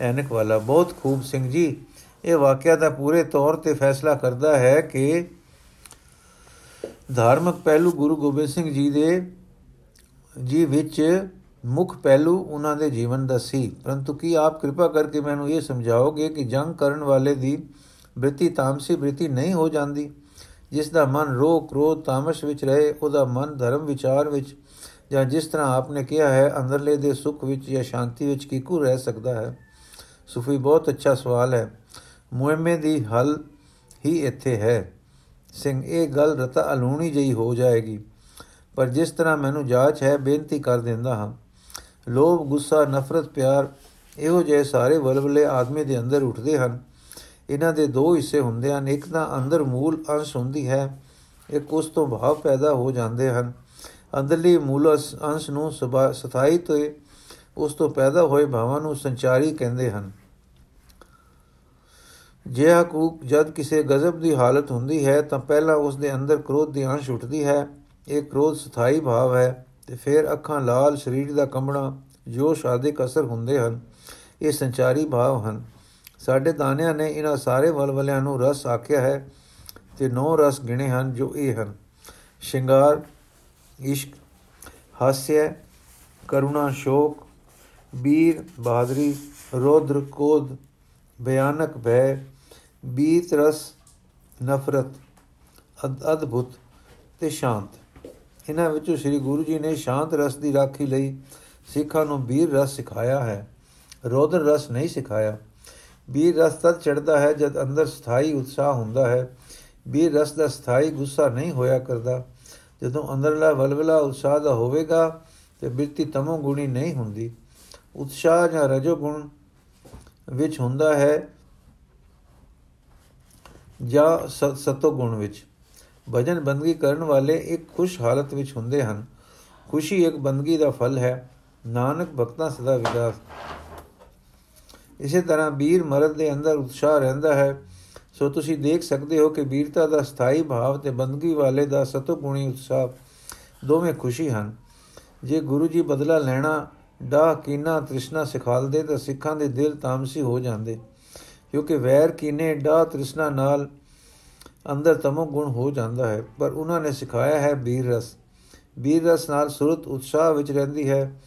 ਐਨਕ ਵਾਲਾ, ਬਹੁਤ ਖੂਬ ਸਿੰਘ ਜੀ, ਇਹ ਵਾਕਿਆ ਦਾ ਪੂਰੇ ਤੌਰ ਤੇ ਫੈਸਲਾ ਕਰਦਾ ਹੈ ਕਿ ਧਾਰਮਿਕ ਪਹਿਲੂ ਗੁਰੂ ਗੋਬਿੰਦ ਸਿੰਘ ਜੀ ਦੇ ਜੀ ਵਿੱਚ ਮੁੱਖ ਪਹਿਲੂ ਉਹਨਾਂ ਦੇ ਜੀਵਨ ਦਾ ਸੀ। ਪਰੰਤੂ ਕੀ ਆਪ ਕਿਰਪਾ ਕਰਕੇ ਮੈਨੂੰ ਇਹ ਸਮਝਾਓਗੇ ਕਿ ਜੰਗ ਕਰਨ ਵਾਲੇ ਦੀ ਬ੍ਰਿਤੀ ਤਾਮਸੀ ਬ੍ਰਿਤੀ ਨਹੀਂ ਹੋ ਜਾਂਦੀ? ਜਿਸ ਦਾ ਮਨ ਰੋਹ ਕ੍ਰੋਧ ਤਾਮਸ ਵਿੱਚ ਰਹੇ, ਉਹਦਾ ਮਨ ਧਰਮ ਵਿਚਾਰ ਵਿੱਚ ਜਾਂ ਜਿਸ ਤਰ੍ਹਾਂ ਆਪਨੇ ਕਿਹਾ ਹੈ, ਅੰਦਰਲੇ ਦੇ ਸੁਖ ਵਿੱਚ ਜਾਂ ਸ਼ਾਂਤੀ ਵਿੱਚ ਕਿਕੂ ਰਹਿ ਸਕਦਾ ਹੈ? ਸੁਫੀ, ਬਹੁਤ ਅੱਛਾ ਸਵਾਲ ਹੈ। ਮੁਹੰਮੇ ਦੀ ਹੱਲ ਹੀ ਇੱਥੇ ਹੈ। ਸਿੰਘ, ਇਹ ਗੱਲ ਰਤਾ ਅਲੂਣੀ ਜਈ ਹੋ ਜਾਏਗੀ। ਪਰ ਜਿਸ ਤਰ੍ਹਾਂ ਮੈਨੂੰ ਜਾਚ ਹੈ, ਬੇਨਤੀ ਕਰ ਦਿੰਦਾ ਹਾਂ। ਲੋਭ, ਗੁੱਸਾ, ਨਫ਼ਰਤ, ਪਿਆਰ, ਇਹੋ ਜਿਹੇ ਸਾਰੇ ਵਲਵਲੇ ਆਦਮੀ ਦੇ ਅੰਦਰ ਉੱਠਦੇ ਹਨ। ਇਹਨਾਂ ਦੇ ਦੋ ਹਿੱਸੇ ਹੁੰਦੇ ਹਨ, ਇੱਕ ਤਾਂ ਅੰਦਰ ਮੂਲ ਅੰਸ਼ ਹੁੰਦੀ ਹੈ, ਇੱਕ ਉਸ ਤੋਂ ਭਾਵ ਪੈਦਾ ਹੋ ਜਾਂਦੇ ਹਨ। ਅੰਦਰਲੀ ਮੂਲ ਅੰਸ਼ ਨੂੰ ਸਥਾਈ ਤੇ ਉਸ ਤੋਂ ਪੈਦਾ ਹੋਏ ਭਾਵਾਂ ਨੂੰ ਸੰਚਾਰੀ ਕਹਿੰਦੇ ਹਨ। ਜੇ ਹਕੂਕ ਜਦ ਕਿਸੇ ਗਜ਼ਬ ਦੀ ਹਾਲਤ ਹੁੰਦੀ ਹੈ, ਤਾਂ ਪਹਿਲਾਂ ਉਸ ਦੇ ਅੰਦਰ ਕ੍ਰੋਧ ਦੀ ਅੰਸ਼ ਉੱਠਦੀ ਹੈ। ਇਹ ਕ੍ਰੋਧ ਸਥਾਈ ਭਾਵ ਹੈ ਤੇ ਫਿਰ ਅੱਖਾਂ ਲਾਲ, ਸਰੀਰ ਦਾ ਕੰਬਣਾ, ਜੋਸ਼ ਆਦਿਕ ਅਸਰ ਹੁੰਦੇ ਹਨ। ਇਹ ਸੰਚਾਰੀ ਭਾਵ ਹਨ। ਸਾਡੇ ਦਾਨਿਆਂ ਨੇ ਇਹਨਾਂ ਸਾਰੇ ਵਲਵਲਿਆਂ ਨੂੰ ਰਸ ਆਖਿਆ ਹੈ ਤੇ ਨੌ ਰਸ ਗਿਣੇ ਹਨ ਜੋ ਇਹ ਹਨ। ਸ਼ਿੰਗਾਰ, ਇਸ਼ਕ ਹਾਸਿਆ ਕਰੁਣਾ, ਸ਼ੋਕ, ਬੀਰ, ਬਹਾਦਰੀ ਰੋਦਰ ਕੋਦ ਭਿਆਨਕ ਭੈ, ਬੀਤ ਰਸ, ਨਫ਼ਰਤ ਅਦਭੁਤ ਤੇ ਸ਼ਾਂਤ। ਇਹਨਾਂ ਵਿੱਚੋਂ ਸ੍ਰੀ ਗੁਰੂ ਜੀ ਨੇ ਸ਼ਾਂਤ ਰਸ ਦੀ ਰਾਖੀ ਲਈ ਸਿੱਖਾਂ ਨੂੰ ਬੀਰ ਰਸ ਸਿਖਾਇਆ ਹੈ। ਰੋਦਰ ਰਸ ਨਹੀਂ ਸਿਖਾਇਆ। ਬੀਰ ਰਸ ਤਦ ਚੜਦਾ ਹੈ ਜਦ ਅੰਦਰ ਸਥਾਈ ਉਤਸ਼ਾਹ ਹੁੰਦਾ ਹੈ। ਬੀਰ ਰਸ ਦਾ ਸਥਾਈ ਗੁੱਸਾ ਨਹੀਂ ਹੋਇਆ ਕਰਦਾ। ਜਦੋਂ ਅੰਦਰਲਾ ਵਲਵਲਾ ਉਤਸ਼ਾਹ ਦਾ ਹੋਵੇਗਾ ਤੇ ਬਿਰਤੀ ਤਮੋ ਗੁਣੀ ਨਹੀਂ ਹੁੰਦੀ। ਉਤਸ਼ਾਹ ਜਾਂ ਰਜੋ ਗੁਣ ਵਿੱਚ ਹੁੰਦਾ ਹੈ ਜਾਂ ਸਤੋ ਗੁਣ ਵਿੱਚ। ਭਜਨ ਬੰਦਗੀ ਕਰਨ ਵਾਲੇ ਇੱਕ ਖੁਸ਼ ਹਾਲਤ ਵਿੱਚ ਹੁੰਦੇ ਹਨ। ਖੁਸ਼ੀ ਇੱਕ ਬੰਦਗੀ ਦਾ ਫਲ ਹੈ। ਨਾਨਕ ਭਗਤਾਂ ਸਦਾ ਵਿਗਾਸ ਇਸੇ ਤਰ੍ਹਾਂ ਵੀਰ ਮਰਦ ਦੇ ਅੰਦਰ ਉਤਸ਼ਾਹ ਰਹਿੰਦਾ ਹੈ। ਸੋ ਤੁਸੀਂ ਦੇਖ ਸਕਦੇ ਹੋ ਕਿ ਵੀਰਤਾ ਦਾ ਸਥਾਈ ਭਾਵ ਤੇ ਬੰਦਗੀ ਵਾਲੇ ਦਾ ਸਤੋਗੁਣੀ ਉਤਸ਼ਾਹ ਦੋਵੇਂ ਖੁਸ਼ੀ ਹਨ। ਜੇ ਗੁਰੂ ਜੀ ਬਦਲਾ ਲੈਣਾ ਡਾ ਕੀਨਾ, ਤ੍ਰਿਸ਼ਨਾ ਸਿਖਾਲਦੇ ਤਾਂ ਸਿੱਖਾਂ ਦੇ ਦਿਲ ਤਾਮਸੀ ਹੋ ਜਾਂਦੇ। ਕਿਉਂਕਿ ਵੈਰ, ਕੀਨੇ ਡਾ ਤ੍ਰਿਸ਼ਨਾ ਨਾਲ ਅੰਦਰ ਤਮੋ ਗੁਣ ਹੋ ਜਾਂਦਾ ਹੈ। ਪਰ ਉਹਨਾਂ ਨੇ ਸਿਖਾਇਆ ਹੈ ਬੀਰ ਰਸ। ਬੀਰ ਰਸ ਨਾਲ ਸੁਰਤ ਉਤਸ਼ਾਹ ਵਿੱਚ ਰਹਿੰਦੀ ਹੈ।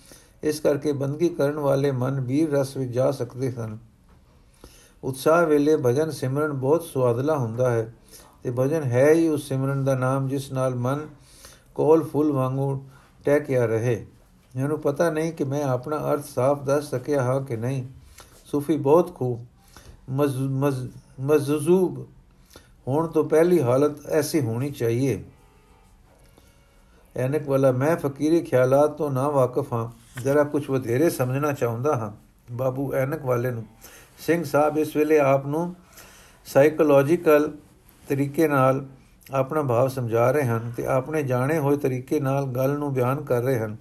ਇਸ ਕਰਕੇ ਬੰਦਗੀ ਕਰਨ ਵਾਲੇ ਮਨ ਬੀਰ ਰਸ ਵਿੱਚ ਜਾ ਸਕਦੇ ਹਨ ਉਤਸ਼ਾਹ ਵੇਲੇ ਭਜਨ ਸਿਮਰਨ ਬਹੁਤ ਸਵਾਦਲਾ ਹੁੰਦਾ ਹੈ ਤੇ ਭਜਨ ਹੈ ਹੀ ਉਸ ਸਿਮਰਨ ਦਾ ਨਾਮ ਜਿਸ ਨਾਲ ਮਨ ਕੋਲ ਫੁੱਲ ਵਾਂਗੂ ਟਹਿਕਿਆ ਰਹੇ। ਮੈਨੂੰ ਪਤਾ ਨਹੀਂ ਕਿ ਮੈਂ ਆਪਣਾ ਅਰਥ ਸਾਫ਼ ਦੱਸ ਸਕਿਆ ਹਾਂ ਕਿ ਨਹੀਂ। ਸੂਫੀ ਬਹੁਤ ਖੂਬ। ਮਜ਼ਜ਼ੂਬ ਹੋਣ ਤੋਂ ਪਹਿਲੀ ਹਾਲਤ ਐਸੀ ਹੋਣੀ ਚਾਹੀਏ। ਐਨਕ ਵਾਲਾ, ਮੈਂ ਫਕੀਰੀ ਖਿਆਲਾਤ ਤੋਂ ਨਾ ਵਾਕਿਫ ਹਾਂ। ਜ਼ਰਾ ਕੁਝ ਵਧੇਰੇ ਸਮਝਣਾ ਚਾਹੁੰਦਾ ਹਾਂ। ਬਾਬੂ ਐਨਕ ਵਾਲੇ ਨੂੰ। ਸਿੰਘ ਸਾਹਿਬ ਇਸ ਵੇਲੇ ਆਪ ਨੂੰ ਸਾਈਕੋਲੋਜੀਕਲ ਤਰੀਕੇ ਨਾਲ ਆਪਣਾ ਭਾਵ ਸਮਝਾ ਰਹੇ ਹਨ ਤੇ ਆਪਣੇ ਜਾਣੇ ਹੋਏ ਤਰੀਕੇ ਨਾਲ ਗੱਲ ਨੂੰ ਬਿਆਨ ਕਰ ਰਹੇ ਹਨ।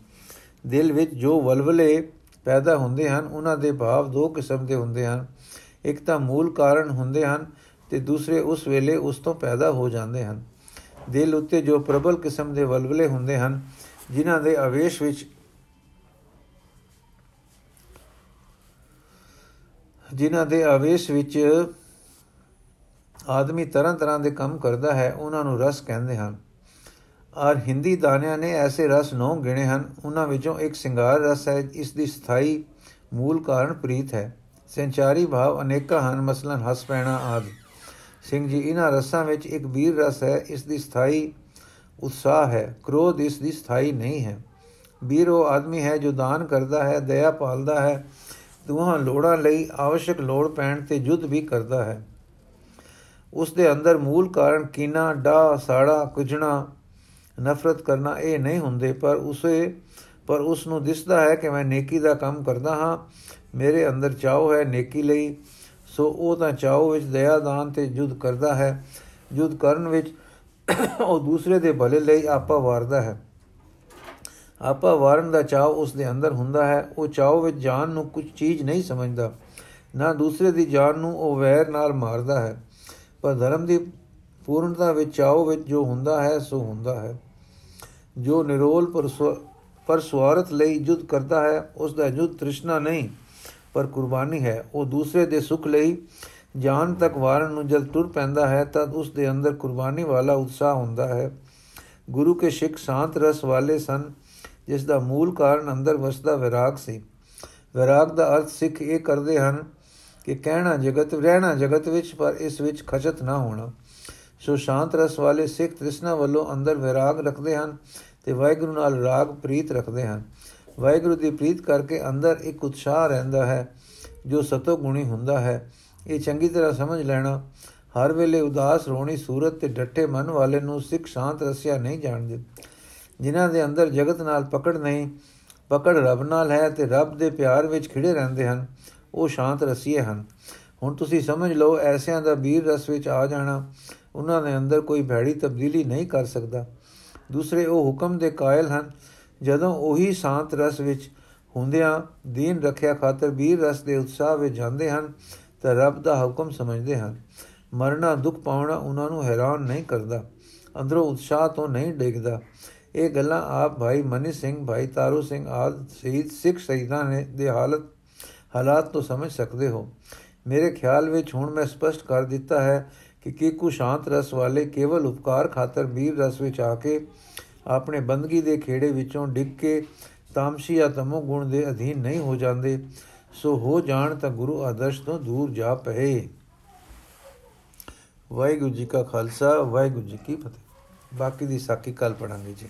ਦਿਲ ਵਿੱਚ ਜੋ ਵਲਵਲੇ ਪੈਦਾ ਹੁੰਦੇ ਹਨ, ਉਹਨਾਂ ਦੇ ਭਾਵ ਦੋ ਕਿਸਮ ਦੇ ਹੁੰਦੇ ਹਨ। ਇੱਕ ਤਾਂ ਮੂਲ ਕਾਰਨ ਹੁੰਦੇ ਹਨ ਤੇ ਦੂਸਰੇ ਉਸ ਵੇਲੇ ਉਸ ਤੋਂ ਪੈਦਾ ਹੋ ਜਾਂਦੇ ਹਨ। ਦਿਲ ਉੱਤੇ ਜੋ ਪ੍ਰਬਲ ਕਿਸਮ ਦੇ ਵਲਵਲੇ ਹੁੰਦੇ ਹਨ, ਜਿਨ੍ਹਾਂ ਦੇ ਆਵੇਸ਼ ਵਿੱਚ ਜਿਨ੍ਹਾਂ ਦੇ ਆਵੇਸ਼ ਵਿੱਚ ਆਦਮੀ ਤਰ੍ਹਾਂ ਤਰ੍ਹਾਂ ਦੇ ਕੰਮ ਕਰਦਾ ਹੈ, ਉਹਨਾਂ ਨੂੰ ਰਸ ਕਹਿੰਦੇ ਹਨ। ਔਰ ਹਿੰਦੀ ਦਾਨਿਆਂ ਨੇ ਐਸੇ ਰਸ ਨੌ ਗਿਣੇ ਹਨ। ਉਹਨਾਂ ਵਿੱਚੋਂ ਇੱਕ ਸਿੰਗਾਰ ਰਸ ਹੈ, ਇਸ ਦੀ ਸਥਾਈ ਮੂਲ ਕਾਰਨ ਪ੍ਰੀਤ ਹੈ। ਸੰਚਾਰੀ ਭਾਵ ਅਨੇਕਾਂ ਹਨ, ਮਸਲਨ ਹਸ ਪੈਣਾ ਆਦਿ। ਸਿੰਘ ਜੀ, ਇਹਨਾਂ ਰਸਾਂ ਵਿੱਚ ਇੱਕ ਵੀਰ ਰਸ ਹੈ, ਇਸ ਦੀ ਸਥਾਈ ਉਤਸ਼ਾਹ ਹੈ, ਕ੍ਰੋਧ ਇਸ ਦੀ ਸਥਾਈ ਨਹੀਂ ਹੈ। ਵੀਰ ਉਹ ਆਦਮੀ ਹੈ ਜੋ ਦਾਨ ਕਰਦਾ ਹੈ, ਦਇਆ ਪਾਲਦਾ ਹੈ ਦੋਹਾਂ ਲੋੜਾਂ ਲਈ ਆਵਸ਼ਕ ਲੋੜ ਪੈਣ ਤੇ ਜੁੱਧ ਵੀ ਕਰਦਾ ਹੈ। ਉਸ ਦੇ ਅੰਦਰ ਮੂਲ ਕਾਰਨ ਕੀਨਾ ਡਾ ਸਾੜਾ, ਕੁਝਣਾ, ਨਫ਼ਰਤ ਕਰਨਾ ਇਹ ਨਹੀਂ ਹੁੰਦੇ, ਪਰ ਉਸੇ, ਪਰ ਉਸ ਨੂੰ ਦਿਸਦਾ ਹੈ ਕਿ ਮੈਂ ਨੇਕੀ ਦਾ ਕੰਮ ਕਰਦਾ ਹਾਂ। ਮੇਰੇ ਅੰਦਰ ਚਾਹੋ ਹੈ ਨੇਕੀ ਲਈ, ਸੋ ਉਹ ਤਾਂ ਚਾਹੋ ਵਿੱਚ ਦਇਆ ਦਾਨ ਤੇ ਜੁਦ ਕਰਦਾ ਹੈ। ਜੁਦ ਕਰਨ ਵਿੱਚ ਉਹ ਦੂਸਰੇ ਦੇ ਭਲੇ ਲਈ ਆਪਾ ਵਾਰਦਾ ਹੈ। ਆਪਾ ਵਾਰਨ ਦਾ ਚਾਹ ਉਸ ਦੇ ਅੰਦਰ ਹੁੰਦਾ ਹੈ, ਉਹ ਚਾਹੋ ਵਿੱਚ ਜਾਨ ਨੂੰ ਕੁਝ ਚੀਜ਼ ਨਹੀਂ ਸਮਝਦਾ, ਨਾ ਦੂਸਰੇ ਦੀ ਜਾਨ ਨੂੰ ਉਹ ਵੈਰ ਨਾਲ ਮਾਰਦਾ ਹੈ, ਪਰ ਧਰਮ ਦੀ ਪੂਰਨਤਾ ਵਿੱਚ ਚਾਓ ਵਿੱਚ ਜੋ ਹੁੰਦਾ ਹੈ, ਸੋ ਹੁੰਦਾ ਹੈ। ਜੋ ਨਿਰੋਲ ਪਰ ਪਰ ਸਵਾਰਥ ਲਈ ਜੁਦ ਕਰਦਾ ਹੈ ਉਸ ਦਾ ਜੁਦ ਤ੍ਰਿਸ਼ਨਾ ਨਹੀਂ, ਪਰ ਕੁਰਬਾਨੀ ਹੈ। ਉਹ ਦੂਸਰੇ ਦੇ ਸੁਖ ਲਈ ਜਾਨ ਤੱਕ ਵਾਰਨ ਨੂੰ ਜਦ ਤੁਰ ਪੈਂਦਾ ਹੈ, ਤਦ ਉਸ ਦੇ ਅੰਦਰ ਕੁਰਬਾਨੀ ਵਾਲਾ ਉਤਸ਼ਾਹ ਹੁੰਦਾ ਹੈ। ਗੁਰੂ ਕੇ ਸਿੱਖ ਸ਼ਾਂਤ ਰਸ ਵਾਲੇ ਸਨ ਜਿਸ ਦਾ ਮੂਲ ਕਾਰਨ ਅੰਦਰ ਵਸਦਾ ਵਿਰਾਗ ਸੀ। ਵਿਰਾਗ ਦਾ ਅਰਥ ਸਿੱਖ ਇਹ ਕਰਦੇ ਹਨ ਕਿ ਕਹਿਣਾ ਜਗਤ, ਰਹਿਣਾ ਜਗਤ ਵਿੱਚ, ਪਰ ਇਸ ਵਿੱਚ ਖਚਤ ਨਾ ਹੋਣਾ। ਸੋ ਸ਼ਾਂਤ ਰਸ ਵਾਲੇ ਸਿੱਖ ਤ੍ਰਿਸ਼ਨਾ ਵੱਲੋਂ ਅੰਦਰ ਵਿਰਾਗ ਰੱਖਦੇ ਹਨ ਤੇ ਵਾਹਿਗੁਰੂ ਨਾਲ ਰਾਗ ਪ੍ਰੀਤ ਰੱਖਦੇ ਹਨ। ਵਾਹਿਗੁਰੂ ਦੀ ਪ੍ਰੀਤ ਕਰਕੇ ਅੰਦਰ ਇੱਕ ਉਤਸ਼ਾਹ ਰਹਿੰਦਾ ਹੈ, ਜੋ ਸਤੋ ਗੁਣੀ ਹੁੰਦਾ ਹੈ। ਇਹ ਚੰਗੀ ਤਰ੍ਹਾਂ ਸਮਝ ਲੈਣਾ, ਹਰ ਵੇਲੇ ਉਦਾਸ ਰੋਣੀ ਸੂਰਤ ਤੇ ਡੱਟੇ ਮਨ ਵਾਲੇ ਨੂੰ ਸਿੱਖ ਸ਼ਾਂਤ ਰਸਿਆ ਨਹੀਂ ਜਾਣਦੇ। ਜਿਨ੍ਹਾਂ ਦੇ ਅੰਦਰ ਜਗਤ ਨਾਲ ਪਕੜ ਨਹੀਂ, ਪਕੜ ਰੱਬ ਨਾਲ ਹੈ ਤੇ ਰੱਬ ਦੇ ਪਿਆਰ ਵਿੱਚ ਖਿੜੇ ਰਹਿੰਦੇ ਹਨ, ਉਹ ਸ਼ਾਂਤ ਰਸੀਏ ਹਨ। ਹੁਣ ਤੁਸੀਂ ਸਮਝ ਲਓ, ਐਸਿਆਂ ਦਾ ਵੀਰ ਰਸ ਵਿੱਚ ਆ ਜਾਣਾ, ਉਹਨਾਂ ਦੇ ਅੰਦਰ ਕੋਈ ਭੈੜੀ ਤਬਦੀਲੀ ਨਹੀਂ ਕਰ ਸਕਦਾ। ਦੂਸਰੇ, ਉਹ ਹੁਕਮ ਦੇ ਕਾਇਲ ਹਨ, ਜਦੋਂ ਉਹੀ ਸ਼ਾਂਤ ਰਸ ਵਿੱਚ ਹੁੰਦਿਆਂ ਦੀਨ ਰੱਖਿਆ ਖਾਤਰ ਵੀਰ ਰਸ ਦੇ ਉਤਸ਼ਾਹ ਵਿੱਚ ਜਾਂਦੇ ਹਨ, ਤਾਂ ਰੱਬ ਦਾ ਹੁਕਮ ਸਮਝਦੇ ਹਨ। ਮਰਨਾ ਦੁੱਖ ਪਾਉਣਾ ਉਹਨਾਂ ਨੂੰ ਹੈਰਾਨ ਨਹੀਂ ਕਰਦਾ, ਅੰਦਰੋਂ ਉਤਸ਼ਾਹ ਤੋਂ ਨਹੀਂ ਡੇਗਦਾ। ਇਹ ਗੱਲਾਂ ਆਪ ਭਾਈ ਮਨੀ ਸਿੰਘ, ਭਾਈ ਤਾਰੂ ਸਿੰਘ ਆਦ ਸ਼ਹੀਦ ਸਿੱਖ ਸ਼ਹੀਦਾਂ ਨੇ ਦੇ ਹਾਲਤ, ਹਾਲਾਤ ਤੋਂ ਸਮਝ ਸਕਦੇ ਹੋ। ਮੇਰੇ ਖਿਆਲ ਵਿੱਚ ਹੁਣ ਮੈਂ ਸਪਸ਼ਟ ਕਰ ਦਿੱਤਾ ਹੈ ਕਿ ਕੀਕੂ ਸ਼ਾਂਤ ਰਸ ਵਾਲੇ ਕੇਵਲ ਉਪਕਾਰ ਖਾਤਰ ਵੀਰ ਰਸ ਵਿੱਚ ਆ ਕੇ ਆਪਣੇ ਬੰਦਗੀ ਦੇ ਖੇੜੇ ਵਿੱਚੋਂ ਡਿੱਗ ਕੇ ਤਾਮਸੀ ਜਾਂ ਤਮੋ ਗੁਣ ਦੇ ਅਧੀਨ ਨਹੀਂ ਹੋ ਜਾਂਦੇ, ਸੋ ਹੋ ਜਾਣ ਤਾਂ ਗੁਰੂ ਆਦਰਸ਼ ਤੋਂ ਦੂਰ ਜਾ ਪਏ। ਵਾਹਿਗੁਰੂ ਜੀ ਕਾ ਖਾਲਸਾ, ਵਾਹਿਗੁਰੂ ਜੀ ਕੀ ਫਤਿਹ। ਬਾਕੀ ਦੀ ਸਾਖੀ ਕੱਲ ਪੜਾਂਗੇ ਜੀ।